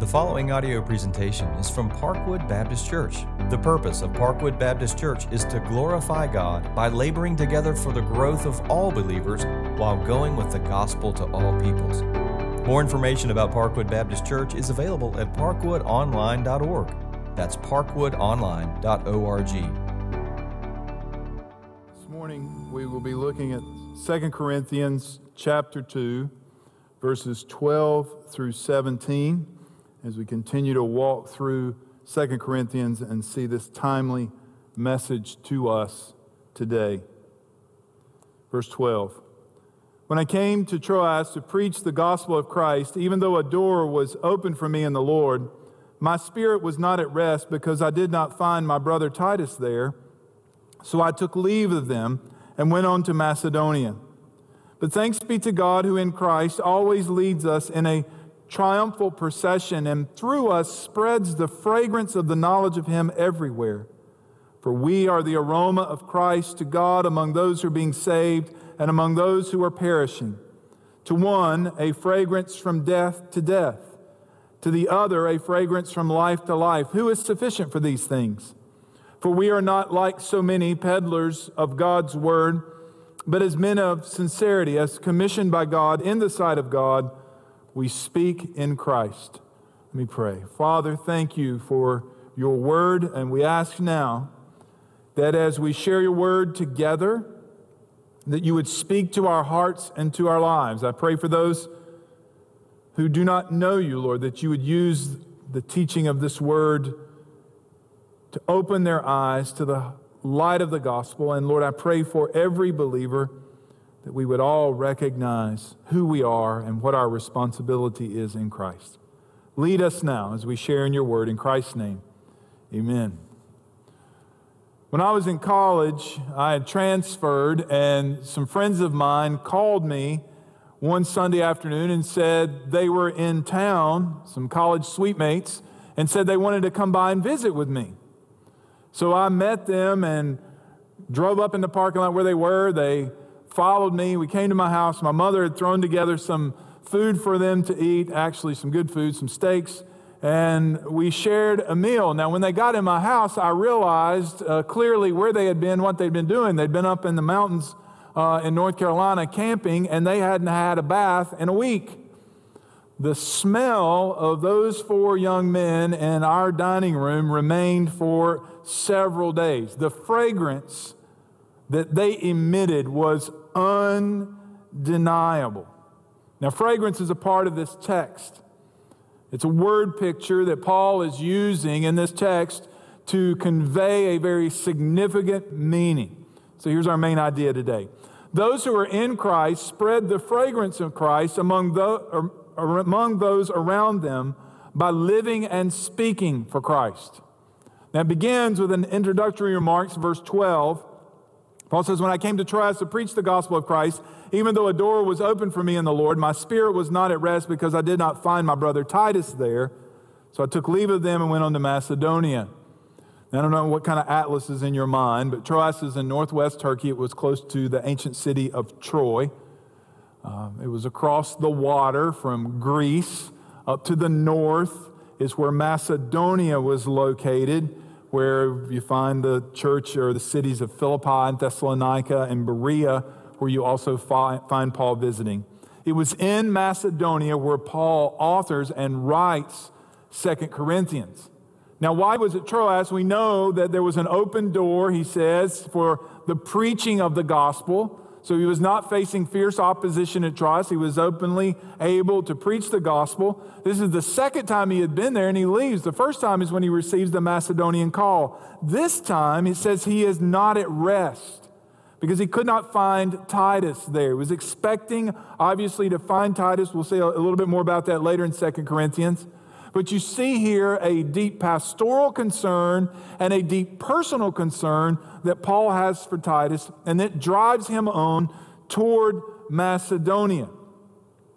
The following audio presentation is from Parkwood Baptist Church. The purpose of Parkwood Baptist Church is to glorify God by laboring together for the growth of all believers while going with the gospel to all peoples. More information about Parkwood Baptist Church is available at parkwoodonline.org. That's parkwoodonline.org. This morning we will be looking at 2 Corinthians chapter 2 verses 12 through 17 as we continue to walk through 2 Corinthians and see this timely message to us today. Verse 12. When I came to Troas to preach the gospel of Christ, even though a door was open for me in the Lord, my spirit was not at rest because I did not find my brother Titus there. So I took leave of them and went on to Macedonia. But thanks be to God who in Christ always leads us in a triumphal procession and through us spreads the fragrance of the knowledge of Him everywhere. For we are the aroma of Christ to God among those who are being saved and among those who are perishing. To one, a fragrance from death to death. To the other, a fragrance from life to life. Who is sufficient for these things? For we are not like so many peddlers of God's word, but as men of sincerity, as commissioned by God in the sight of God we speak in Christ. Let me pray. Father, thank you for your word, and we ask now that as we share your word together, that you would speak to our hearts and to our lives. I pray for those who do not know you, Lord, that you would use the teaching of this word to open their eyes to the light of the gospel. And Lord, I pray for every believer that we would all recognize who we are and what our responsibility is in Christ. Lead us now as we share in your word. In Christ's name, amen. When I was in college, I had transferred, and some friends of mine called me one Sunday afternoon and said they were in town, some college suitemates, and said they wanted to come by and visit with me. So I met them and drove up in the parking lot where they were. They followed me. We came to my house. My mother had thrown together some food for them to eat, actually, some good food, some steaks, and we shared a meal. Now, when they got in my house, I realized uh, clearly where they had been, what they'd been doing. They'd been up in the mountains uh, in North Carolina camping, and they hadn't had a bath in a week. The smell of those four young men in our dining room remained for several days. The fragrance that they emitted was undeniable. Now, fragrance is a part of this text. It's a word picture that Paul is using in this text to convey a very significant meaning. So here's our main idea today. Those who are in Christ spread the fragrance of Christ among, the, among those around them by living and speaking for Christ. That begins with an introductory remarks, verse 12. Paul says, When I came to Troas to preach the gospel of Christ, even though a door was open for me in the Lord, my spirit was not at rest because I did not find my brother Titus there. So I took leave of them and went on to Macedonia. Now, I don't know what kind of atlas is in your mind, but Troas is in northwest Turkey. It was close to the ancient city of Troy. Um, it was across the water from Greece up to the north is where Macedonia was located where you find the church or the cities of Philippi and Thessalonica and Berea, where you also find Paul visiting. It was in Macedonia where Paul authors and writes Second Corinthians. Now, why was it Troas? We know that there was an open door, he says, for the preaching of the gospel. So he was not facing fierce opposition at Troas. He was openly able to preach the gospel. This is the second time he had been there and he leaves. The first time is when he receives the Macedonian call. This time it says he is not at rest because he could not find Titus there. He was expecting, obviously, to find Titus. We'll say a little bit more about that later in Second Corinthians. But you see here a deep pastoral concern and a deep personal concern that Paul has for Titus, and that drives him on toward Macedonia.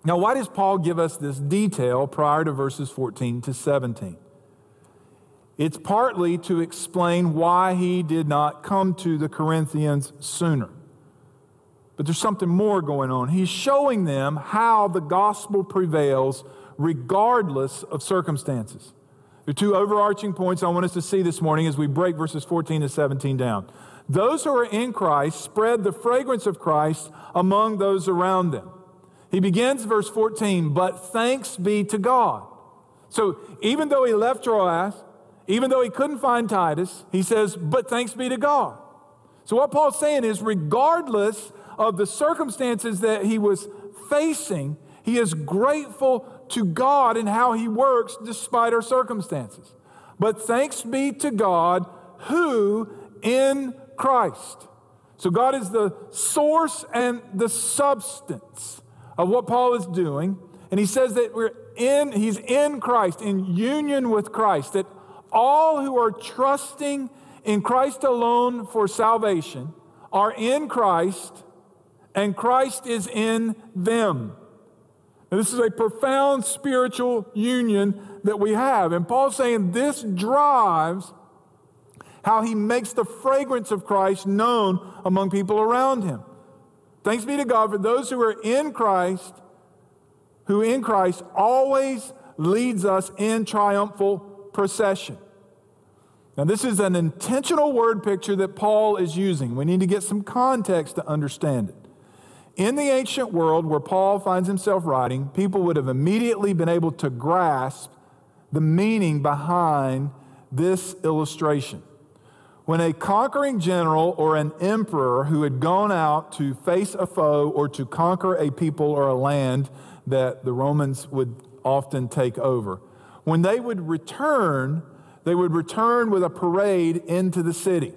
Now, why does Paul give us this detail prior to verses 14 to 17? It's partly to explain why he did not come to the Corinthians sooner. But there's something more going on. He's showing them how the gospel prevails regardless of circumstances. There are two overarching points I want us to see this morning as we break verses 14 to 17 down. Those who are in Christ spread the fragrance of Christ among those around them. He begins verse 14, but thanks be to God. So even though he left Troas, even though he couldn't find Titus, he says, but thanks be to God. So what Paul's saying is, regardless of the circumstances that he was facing, he is grateful to God and how he works despite our circumstances. But thanks be to God who in Christ. So God is the source and the substance of what Paul is doing. And he says that we're in, he's in Christ, in union with Christ, that all who are trusting in Christ alone for salvation are in Christ, and Christ is in them. And this is a profound spiritual union that we have. And Paul's saying this drives how he makes the fragrance of Christ known among people around him. Thanks be to God for those who are in Christ, who in Christ always leads us in triumphal procession. Now, this is an intentional word picture that Paul is using. We need to get some context to understand it. In the ancient world where Paul finds himself writing, people would have immediately been able to grasp the meaning behind this illustration. When a conquering general or an emperor who had gone out to face a foe or to conquer a people or a land that the Romans would often take over, when they would return, they would return with a parade into the city.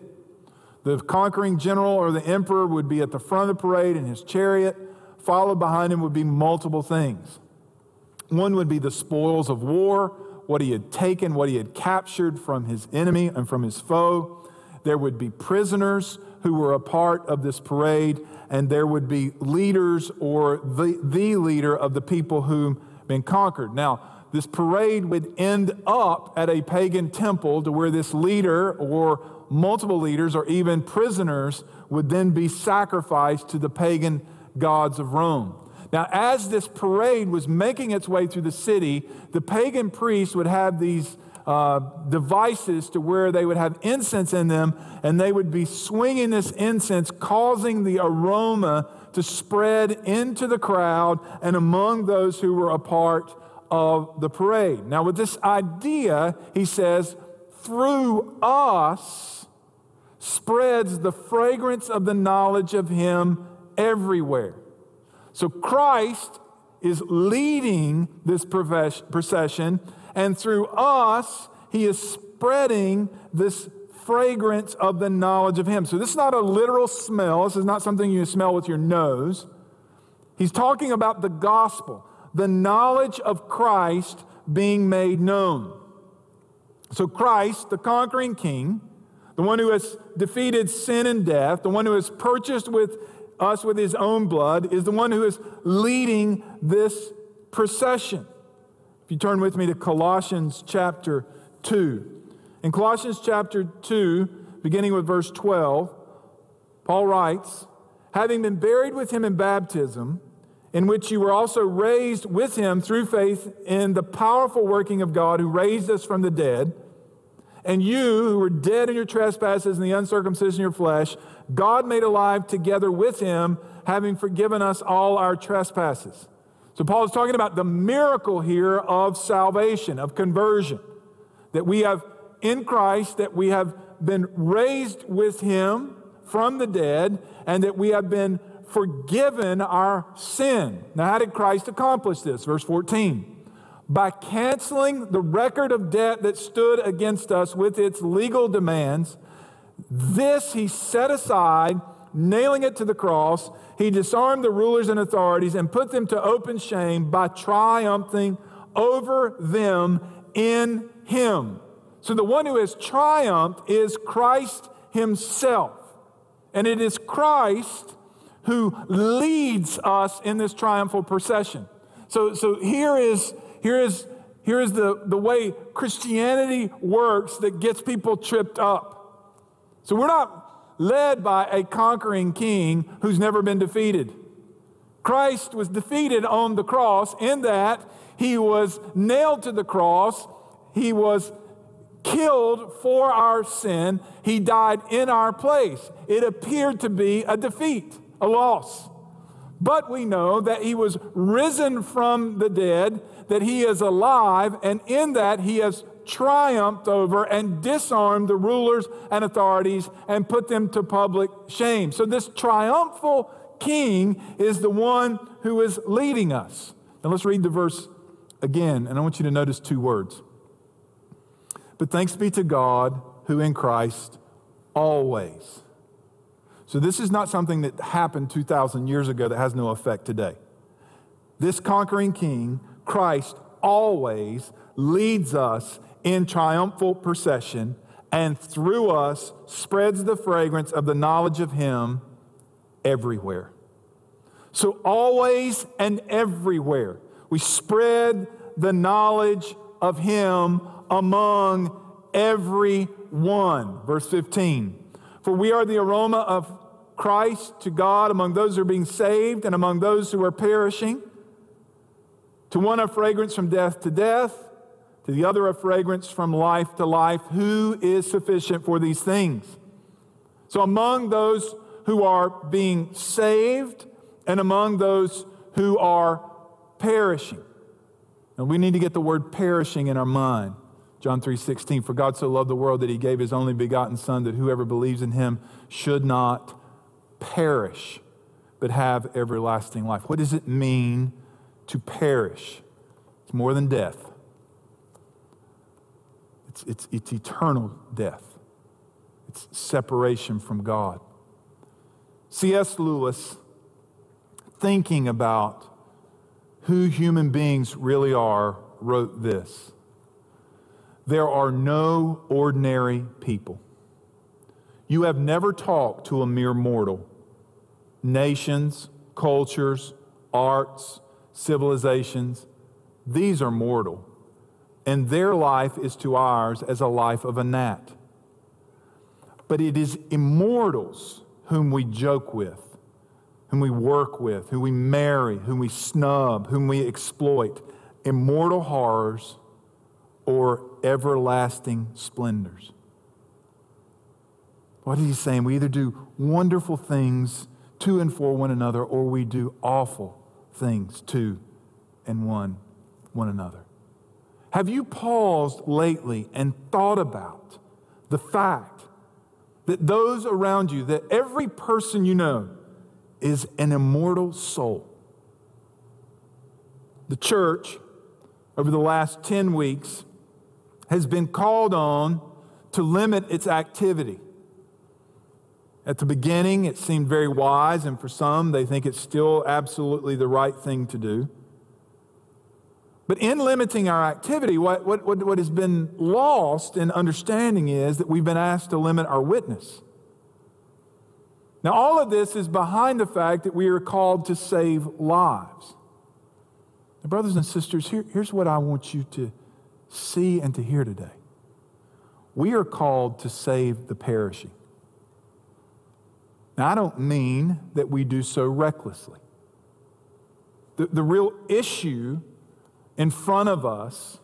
The conquering general or the emperor would be at the front of the parade in his chariot. Followed behind him would be multiple things. One would be the spoils of war, what he had taken, what he had captured from his enemy and from his foe. There would be prisoners who were a part of this parade, and there would be leaders or the, the leader of the people who've been conquered. Now, this parade would end up at a pagan temple to where this leader or multiple leaders or even prisoners would then be sacrificed to the pagan gods of Rome. Now, as this parade was making its way through the city, the pagan priests would have these uh, devices to where they would have incense in them, and they would be swinging this incense, causing the aroma to spread into the crowd and among those who were a part of the parade. Now, with this idea, he says, through us, spreads the fragrance of the knowledge of Him everywhere. So Christ is leading this procession, and through us, He is spreading this fragrance of the knowledge of Him. So this is not a literal smell, this is not something you smell with your nose. He's talking about the gospel, the knowledge of Christ being made known. So, Christ, the conquering king, the one who has defeated sin and death, the one who has purchased with us with his own blood, is the one who is leading this procession. If you turn with me to Colossians chapter 2. In Colossians chapter 2, beginning with verse 12, Paul writes, Having been buried with him in baptism, in which you were also raised with him through faith in the powerful working of God who raised us from the dead and you, who were dead in your trespasses and the uncircumcision of your flesh, God made alive together with him, having forgiven us all our trespasses. So, Paul is talking about the miracle here of salvation, of conversion, that we have in Christ, that we have been raised with him from the dead, and that we have been forgiven our sin. Now, how did Christ accomplish this? Verse 14 by canceling the record of debt that stood against us with its legal demands. This he set aside, nailing it to the cross. He disarmed the rulers and authorities and put them to open shame by triumphing over them in him. So the one who has triumphed is Christ himself. And it is Christ who leads us in this triumphal procession. So, so here is here is, here is the, the way Christianity works that gets people tripped up. So we're not led by a conquering king who's never been defeated. Christ was defeated on the cross in that he was nailed to the cross, he was killed for our sin, he died in our place. It appeared to be a defeat, a loss. But we know that he was risen from the dead, that he is alive, and in that he has triumphed over and disarmed the rulers and authorities and put them to public shame. So, this triumphal king is the one who is leading us. Now, let's read the verse again, and I want you to notice two words. But thanks be to God who in Christ always. So, this is not something that happened 2,000 years ago that has no effect today. This conquering king, Christ, always leads us in triumphal procession and through us spreads the fragrance of the knowledge of Him everywhere. So, always and everywhere, we spread the knowledge of Him among everyone. Verse 15 For we are the aroma of Christ to God among those who are being saved and among those who are perishing. To one a fragrance from death to death to the other a fragrance from life to life. Who is sufficient for these things? So, among those who are being saved and among those who are perishing. And we need to get the word perishing in our mind. John 3:16 For God so loved the world that he gave his only begotten son that whoever believes in him should not perish but have everlasting life. What does it mean to perish? It's more than death. It's, it's, it's eternal death, it's separation from God. C.S. Lewis, thinking about who human beings really are, wrote this There are no ordinary people. You have never talked to a mere mortal. Nations, cultures, arts, civilizations, these are mortal and their life is to ours as a life of a gnat. But it is immortals whom we joke with, whom we work with, whom we marry, whom we snub, whom we exploit. Immortal horrors or everlasting splendors. What is he saying? We either do wonderful things to and for one another, or we do awful things to and one one another. Have you paused lately and thought about the fact that those around you, that every person you know is an immortal soul? The church, over the last 10 weeks, has been called on to limit its activity. At the beginning, it seemed very wise, and for some, they think it's still absolutely the right thing to do. But in limiting our activity, what, what, what, has been lost in understanding is that we've been asked to limit our witness. Now, all of this is behind the fact that we are called to save lives. Now, brothers and sisters, here, here's what I want you to see and to hear today. We are called to save the perishing. Now, I don't mean that we do so recklessly. The, the real issue in front of us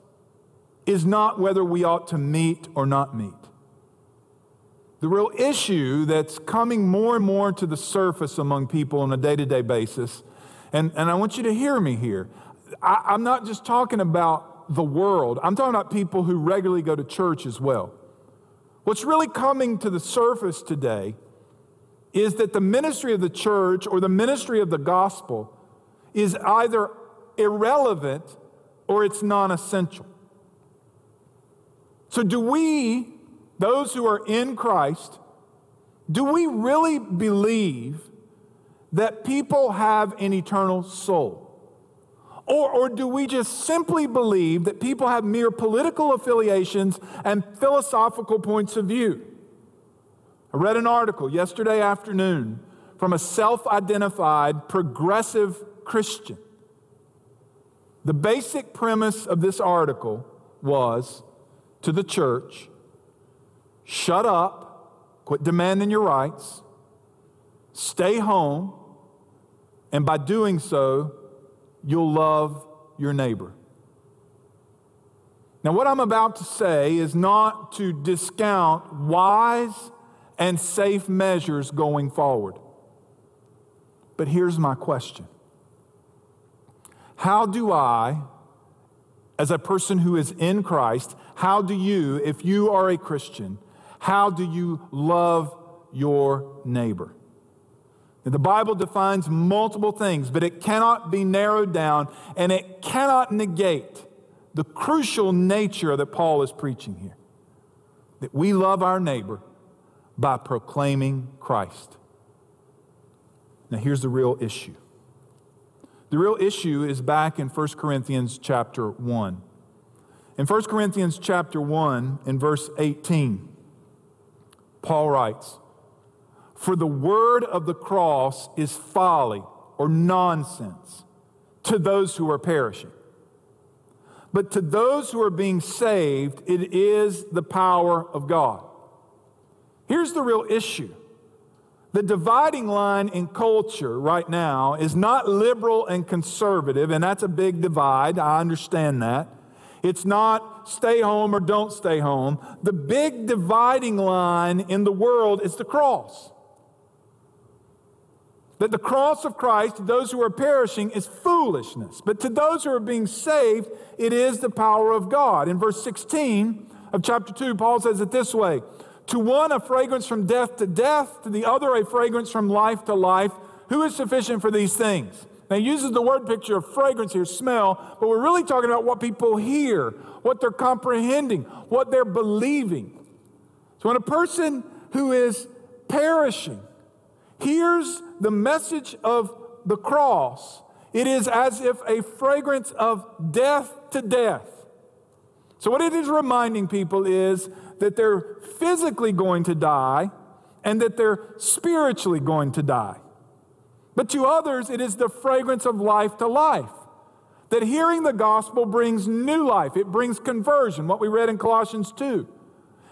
is not whether we ought to meet or not meet. The real issue that's coming more and more to the surface among people on a day to day basis, and, and I want you to hear me here. I, I'm not just talking the world, I'm talking about people who regularly go to church as well. What's really coming to the surface today is that the ministry of the church or the ministry of the gospel is either irrelevant or it's non essential. So, do we, those who are in Christ, do we really believe that people have an eternal soul? Or, or do we just simply believe that people have mere political affiliations and philosophical points of view? I read an article yesterday afternoon from a self identified progressive Christian the basic premise of this article was to the church shut up, quit demanding your rights, stay home, And by doing so, you'll love your neighbor. Now, what I'm about to say is not to discount wise and safe measures going forward. But here's my question How do I, as a person who is in Christ, how do you, if you are a Christian, how do you love your neighbor? The Bible defines multiple things, but it cannot be narrowed down and it cannot negate the crucial nature that Paul is preaching here that we love our neighbor by proclaiming Christ. Now, here's the real issue. The real issue is back in 1 Corinthians chapter 1. In 1 Corinthians chapter 1, in verse 18, Paul writes, For the word of the cross is folly or nonsense to those who are perishing but to those who are being saved, it is the power of God. Here's the real issue the dividing line in culture right now is not liberal and conservative, and that's a big divide. I understand that. It's not stay home or don't stay home. The big dividing line in the world is the cross that the cross of Christ to those who are perishing is foolishness, but to those who are being saved, it is the power of God. In verse 16 of chapter 2, Paul says it this way To one, a fragrance from death to death, to the other, a fragrance from life to life. Who is sufficient for these things? Now, he uses the word picture of fragrance here, smell, but we're really talking about what people hear, what they're comprehending, what they're believing. So, when a person who is perishing, hears the message of the cross, it is as if a fragrance of death to death. So, what it is reminding people is that they're physically going to die and that they're spiritually going to die. But to others, it is the fragrance of life to life. That hearing the gospel brings new life, it brings conversion, what we read in Colossians 2.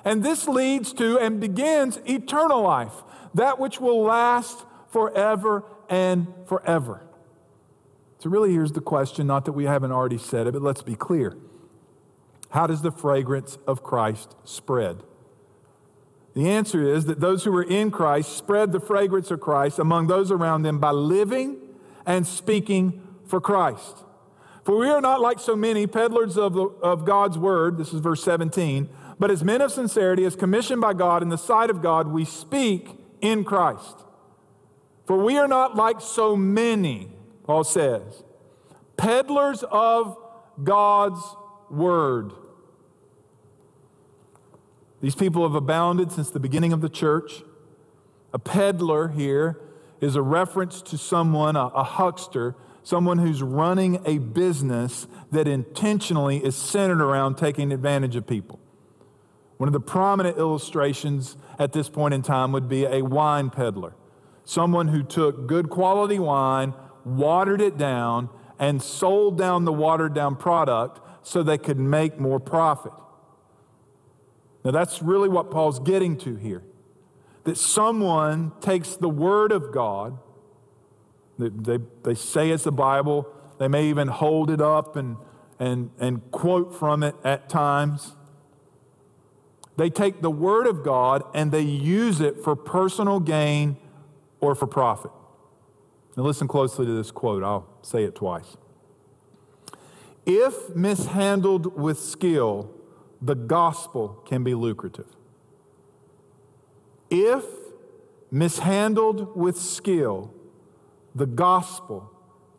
And this leads to and begins eternal life, that which will last forever and forever. So, really, here's the question not that we haven't already said it, but let's be clear. How does the fragrance of Christ spread? The answer is that those who are in Christ spread the fragrance of Christ among those around them by living and speaking for Christ. For we are not like so many peddlers of, the, of God's word, this is verse 17, but as men of sincerity, as commissioned by God in the sight of God, we speak in Christ. For we are not like so many, Paul says, peddlers of God's word. These people have abounded since the beginning of the church. A peddler here is a reference to someone, a, a, huckster, someone who's running a business that intentionally is centered around taking advantage of people. One of the prominent illustrations at this point in time would be a wine peddler someone who took good quality wine, watered it down, and sold down the watered down product so they could make more profit. Now, that's really what Paul's getting to here. That someone takes the Word of God, they, they, they say it's the Bible, they may even hold it up and, and, and quote from it at times. They take the Word of God and they use it for personal gain or for profit. Now, listen closely to this quote. I'll say it twice. If mishandled with skill, the gospel can be lucrative. If mishandled with skill, the gospel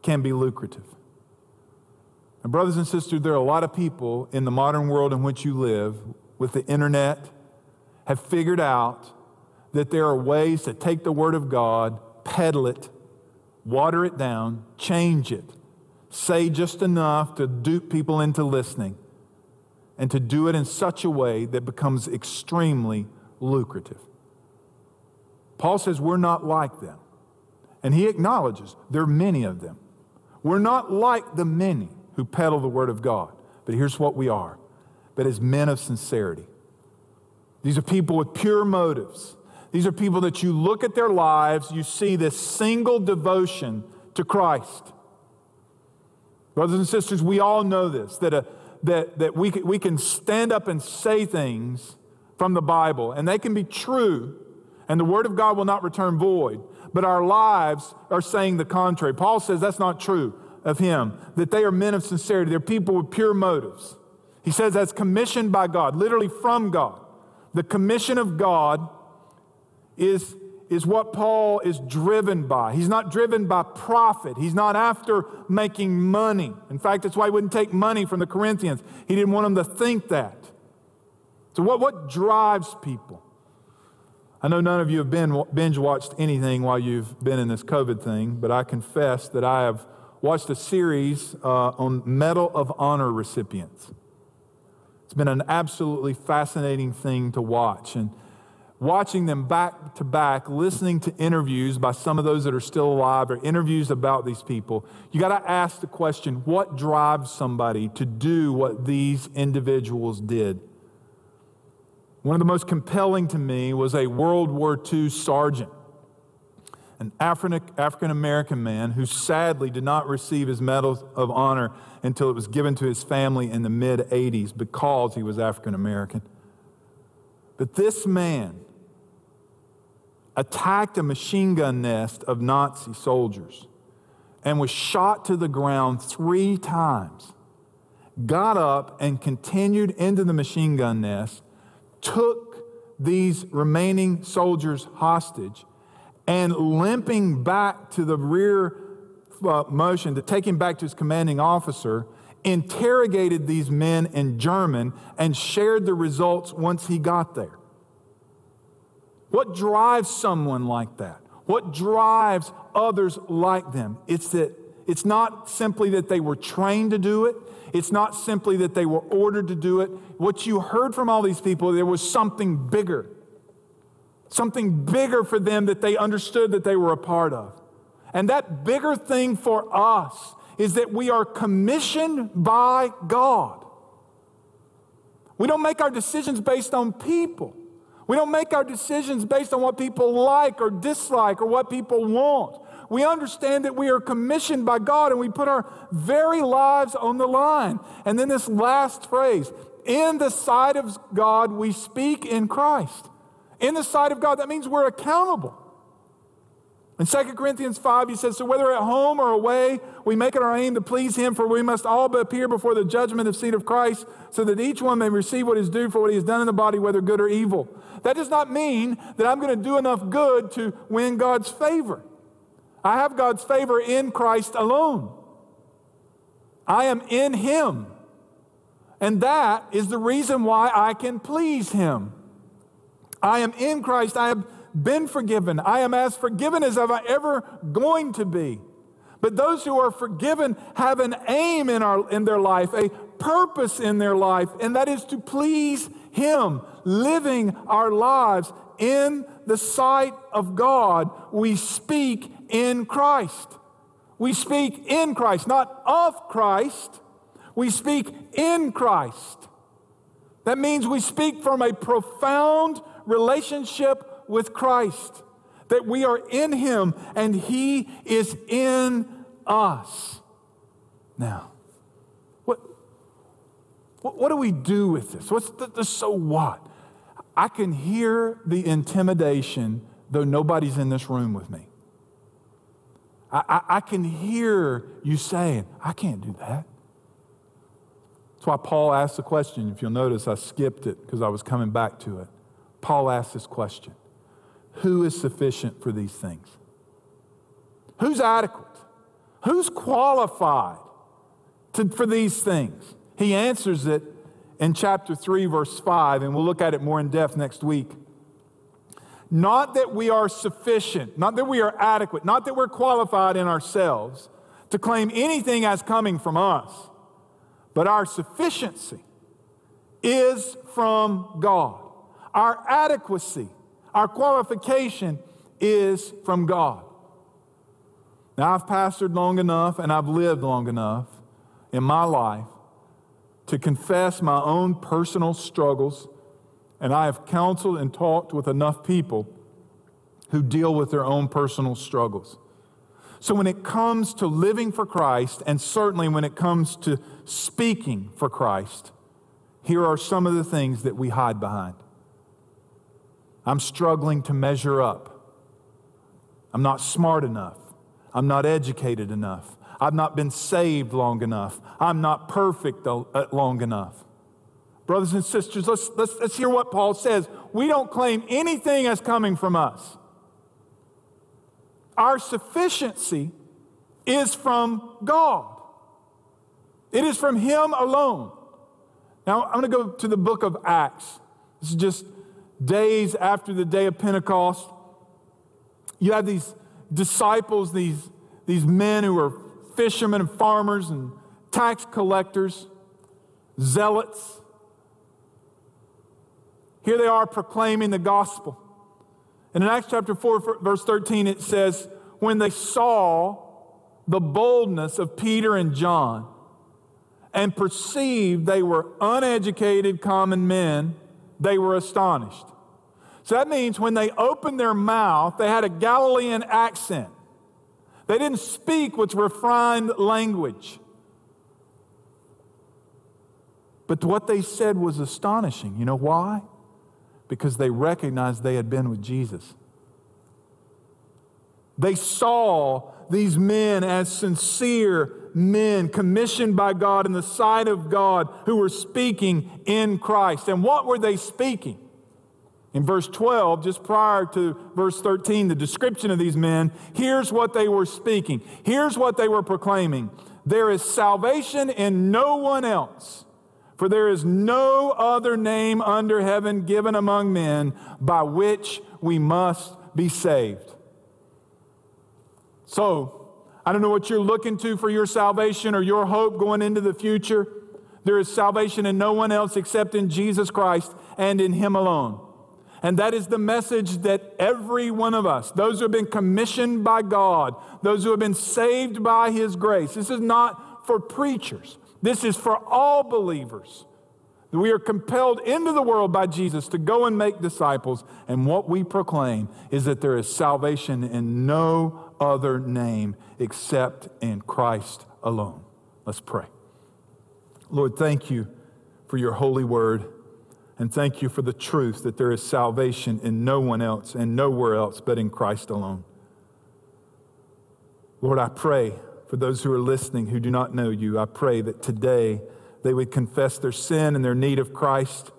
can be lucrative. And, brothers and sisters, there are a lot of people in the modern world in which you live with the internet have figured out that there are ways to take the Word of God, peddle it, water it down, change it, say just enough to dupe people into listening, and to do it in such a way that becomes extremely lucrative. Paul says we're not like them. And he acknowledges there are many of them. We're not like the many who peddle the Word of God, but here's what we are. But as men of sincerity, these are people with pure motives these are people that you look at their lives, you see this single devotion to Christ. Brothers and sisters, we all know this that, a, that, that we, can, we can stand up and say things from the Bible, and they can be true, and the Word of God will not return void, but our lives are saying the contrary. Paul says that's not true of him, that they are men of sincerity, they're people with pure motives. He says that's commissioned by God, literally from God. The commission of God is, is what Paul is driven by. He's not driven by profit, he's not after making money. In fact, that's why he wouldn't take money from the Corinthians. He didn't want them to think that. So, what, what drives people? I know none of you have been binge watched anything while you've been in this COVID thing, but I confess that I have watched a series uh, on Medal of Honor recipients. It's been an absolutely fascinating thing to watch. And watching them back to back, listening to interviews by some of those that are still alive or interviews about these people, you got to ask the question what drives somebody to do what these individuals did? One of the most compelling to me was a World War II sergeant an African American man who sadly did not receive his Medal of Honor until it was given to his family in the mid 80s because he was African American. But this man attacked a machine gun nest of Nazi soldiers and was shot to the ground three times, got up and continued into the machine gun nest, took these remaining soldiers hostage and limping back to the rear uh, motion to take him back to his commanding officer, interrogated these men in German and shared the results once he got there. What drives someone like that? What drives others like them? It's that it's not simply that they were trained to do it. It's not simply that they were ordered to do it. What you heard from all these people, there was something bigger something bigger for them that they understood that they were a part of. And that bigger thing for us is that we are commissioned by God. We don't make our decisions based on people. We don't make our decisions based on what people like or dislike or what people want. We understand that we are commissioned by God and we put our very lives on the line. And then this last phrase in the sight of God, we speak in Christ in the sight of God. That means we're accountable. In 2 Corinthians 5, he says, So whether at home or away, we make it our aim to please him, for we must all appear before the judgment of seat of Christ, so that each one may receive what is due for what he has done in the body, whether good or evil. That does not mean that I'm going to do enough good to win God's favor. I have God's favor in Christ alone. I am in him. And that is the reason why I can please him. I am in Christ. I have been forgiven. I am as forgiven as I ever going to be. But those who are forgiven have an aim in, our, in their life, a purpose in their life, and that is to please Him, living our lives in the sight of God. We speak in Christ. We speak in Christ, not of Christ. We speak in Christ. That means we speak from a profound relationship with Christ, that we are in Him and He is in us. Now, what, what, what do we do with this? What's the, the so what? I can hear the intimidation, though nobody's in this room with me. I, I, I can hear you saying, I can't do that. That's why Paul asked the question. If you'll notice, I skipped it because I was coming back to it. Paul asked this question Who is sufficient for these things? Who's adequate? Who's qualified to, for these things? He answers it in chapter 3, verse 5, and we'll look at it more in depth next week. Not that we are sufficient, not that we are adequate, not that we're qualified in ourselves to claim anything as coming from us, but our sufficiency is from God. Our adequacy, our qualification is from God. Now, I've pastored long enough and I've lived long enough in my life to confess my own personal struggles, and I have counseled and talked with enough people who deal with their own personal struggles. So, when it comes to living for Christ, and certainly when it comes to speaking for Christ, here are some of the things that we hide behind. I'm struggling to measure up. I'm not smart enough. I'm not educated enough. I've not been saved long enough. I'm not perfect uh, long enough. Brothers and sisters, let's, let's, let's hear what Paul says. We don't claim anything as coming from us. Our sufficiency is from God, it is from Him alone. Now, I'm going to go to the book of Acts. This is just days after the day of Pentecost. You have these disciples, these, these men who are fishermen and farmers and tax collectors, zealots. Here they are proclaiming the gospel. And in Acts chapter 4, verse 13, it says, When they saw the boldness of Peter and John and perceived they were uneducated common men, they were astonished. So that means when they opened their mouth, they had a Galilean accent. They didn't speak with refined language. But what they said was astonishing. You know why? because they recognized they had been with Jesus. They saw these men as sincere men commissioned by God in the sight of God who were speaking in Christ. And what were they speaking? In verse 12, just prior to verse 13, the description of these men, here's what they were speaking. Here's what they were proclaiming. There is salvation in no one else. For there is no other name under heaven given among men by which we must be saved. So, I don't know what you're looking to for your salvation or your hope going into the future. There is salvation in no one else except in Jesus Christ and in Him alone. And that is the message that every one of us, those who have been commissioned by God, those who have been saved by His grace, this is not for preachers. This is for all believers. We are compelled into the world by Jesus to go and make disciples. And what we proclaim is that there is salvation in no other name except in Christ alone. Let's pray. Lord, thank you for your holy word. And thank you for the truth that there is salvation in no one else and nowhere else but in Christ alone. Lord, I pray for those who are listening who do not know you, I pray that today they would confess their sin and their need of Christ,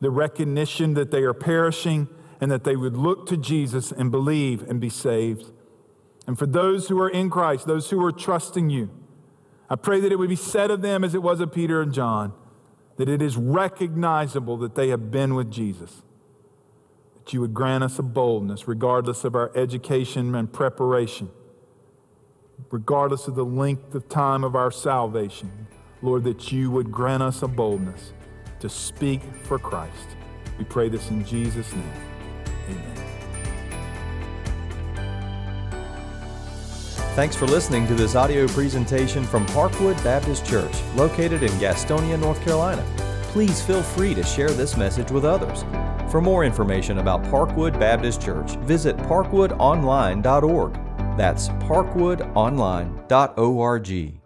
the recognition that they are perishing, and that they would look to Jesus and believe and be saved. And for those who are in Christ, those who are trusting you, I pray that it would be said of them as it was of Peter and John, that it is recognizable that they have been with Jesus. That you would grant us a boldness, regardless of our education and preparation regardless of the length of time of our salvation, Lord, that you would grant us a boldness to speak for Christ. We pray this in Jesus' name. Thanks for listening to this audio presentation from Parkwood Baptist Church, located in Gastonia, North Carolina. Please feel free to share this message with others. For more information about Parkwood Baptist Church, visit parkwoodonline.org. That's parkwoodonline.org.